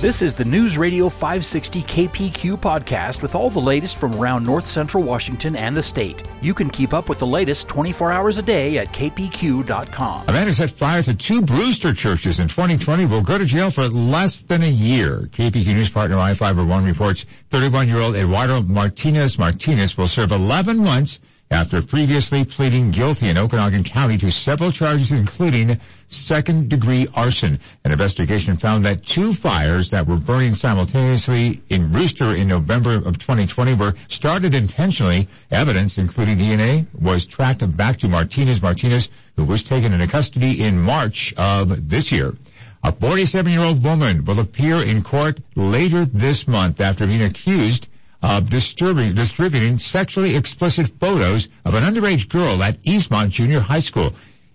This is the News Radio 560 KPQ podcast with all the latest from around north central Washington and the state. You can keep up with the latest 24 hours a day at kpq.com. A man who set fire to two Brewster churches in 2020 will go to jail for less than a year. KPQ News partner iFIBER ONE reports 31-year-old Eduardo Martinez Martinez will serve 11 months after previously pleading guilty in Okanogan County to several charges including second degree arson. An investigation found that two fires that were burning simultaneously in Brewster in November of 2020 were started intentionally. Evidence, including DNA, was tracked back to Martinez Martinez, who was taken into custody in March of this year. A 47-year-old woman will appear in court later this month after being accused of disturbing, distributing sexually explicit photos of an underage girl at Eastmont Junior High School.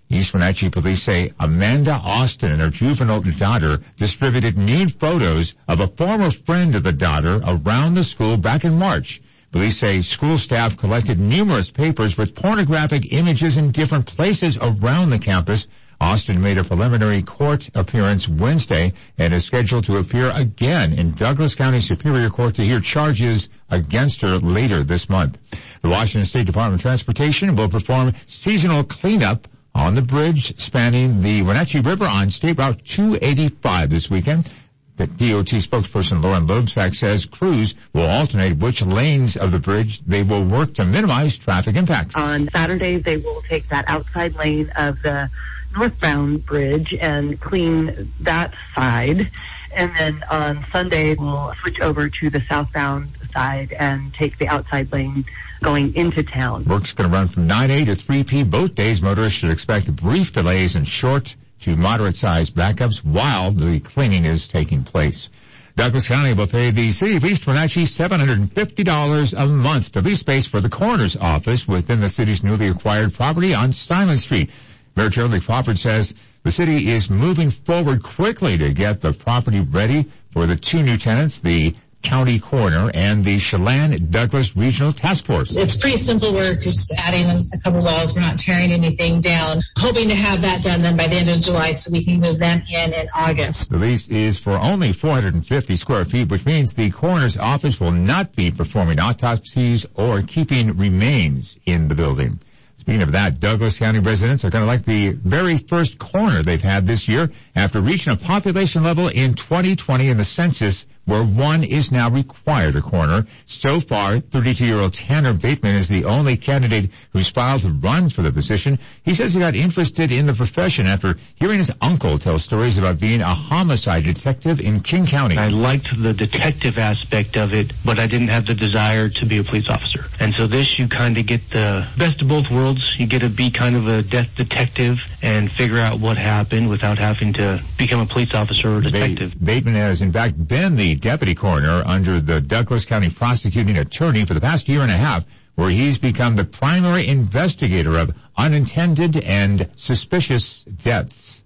East Wenatchee police say Amanda Austin and her juvenile daughter distributed nude photos of a former friend of the daughter around the school back in March. Police say school staff collected numerous papers with pornographic images in different places around the campus Austin made a preliminary court appearance Wednesday and is scheduled to appear again in Douglas County Superior Court to hear charges against her later this month. The Washington State Department of Transportation will perform seasonal cleanup on the bridge spanning the Wenatchee River on State Route 285 this weekend. The DOT spokesperson Lauren Loebsack says crews will alternate which lanes of the bridge they will work to minimize traffic impact. On Saturdays, they will take that outside lane of the northbound bridge and clean that side. And then on Sunday, we'll switch over to the southbound side and take the outside lane going into town. Work's going to run from 9A to 3P both days. Motorists should expect brief delays and short to moderate sized backups while the cleaning is taking place. Douglas County will pay the city of East Wenatchee $750 a month to lease space for the coroner's office within the city's newly acquired property on Simon Street. Mayor Jerrilea Crawford says the city is moving forward quickly to get the property ready for the two new tenants, the county coroner and the Chelan Douglas Regional Task Force. It's pretty simple work. It's adding a couple walls. We're not tearing anything down. Hoping to have that done then by the end of July so we can move them in in August. The lease is for only 450 square feet, which means the coroner's office will not be performing autopsies or keeping remains in the building. Speaking of that, Douglas County residents are going to like the very first coroner they've had this year after reaching a population level in 2020 in the census where one is now required a coroner. So far, 32-year-old Tanner Bateman is the only candidate who's filed to run for the position. He says he got interested in the profession after hearing his uncle tell stories about being a homicide detective in King County. I liked the detective aspect of it, but I didn't have the desire to be a police officer. And so this, you kind of get the best of both worlds. You get to be kind of a death detective and figure out what happened without having to become a police officer or detective. Bateman has in fact been the deputy coroner under the Douglas County prosecuting attorney for the past year and a half, where he's become the primary investigator of unintended and suspicious deaths.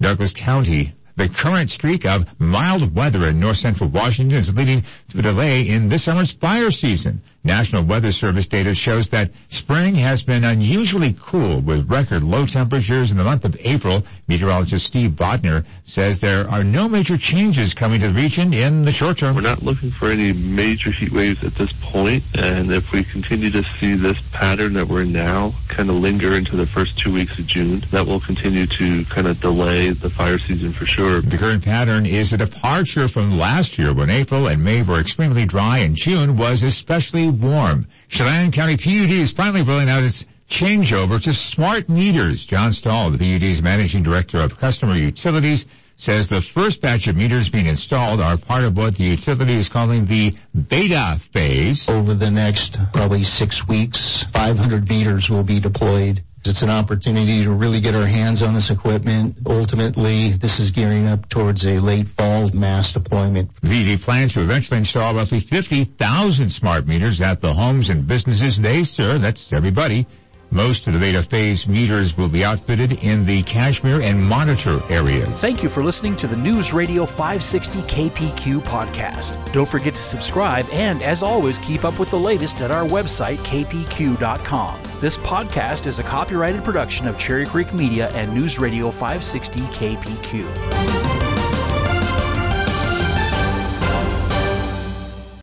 Douglas County the current streak of mild weather in north central Washington is leading to a delay in this summer's fire season. National Weather Service data shows that spring has been unusually cool with record low temperatures in the month of April. Meteorologist Steve Bodnar says there are no major changes coming to the region in the short term. We're not looking for any major heat waves at this point, and if we continue to see this pattern that we're now kind of linger into the first two weeks of June, that will continue to kind of delay the fire season for sure. The current pattern is a departure from last year when April and May were extremely dry and June was especially warm. Chelan County PUD is finally rolling out its changeover to smart meters. John Stoll, the PUD's managing director of customer utilities, says the first batch of meters being installed are part of what the utility is calling the beta phase. Over the next probably six weeks, 500 meters will be deployed. It's an opportunity to really get our hands on this equipment. Ultimately, this is gearing up towards a late fall mass deployment. PUD plans to eventually install roughly 50,000 smart meters at the homes and businesses they serve. That's everybody. Most of the beta phase meters will be outfitted in the Cashmere and Monitor areas. Thank you for listening to the News Radio 560 KPQ podcast. Don't forget to subscribe and, as always, keep up with the latest at our website, kpq.com. This podcast is a copyrighted production of Cherry Creek Media and News Radio 560 KPQ.